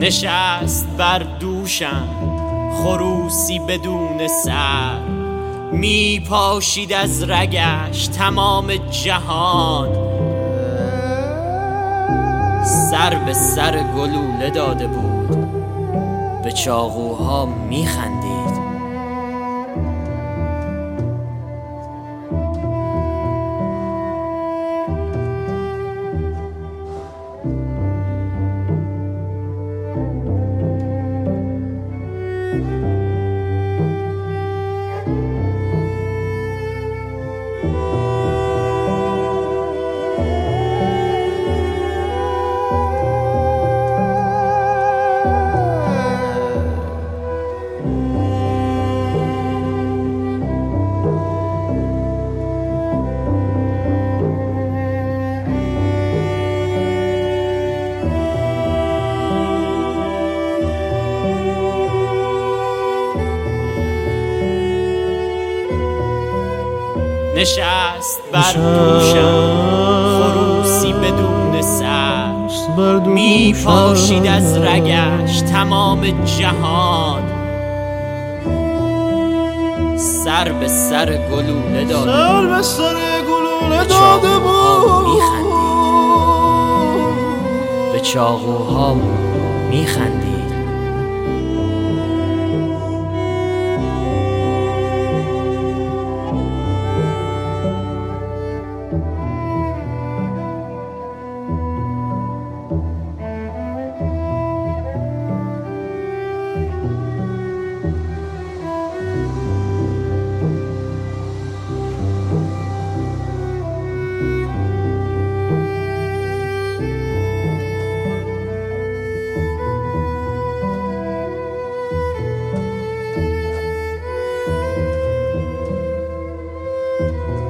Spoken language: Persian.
نشست بر دوشم خروسی بدون سر. می پاشید از رگش تمام جهان. سر به سر گلوله داده بود. به چاقوها میخندید. نشست بر دوشم خروسی بدون سر می پاشید از رگش تمام جهان. سر به سر گلوله داده سر به سر گلوله داده بود. به چاقوها میخندید. بود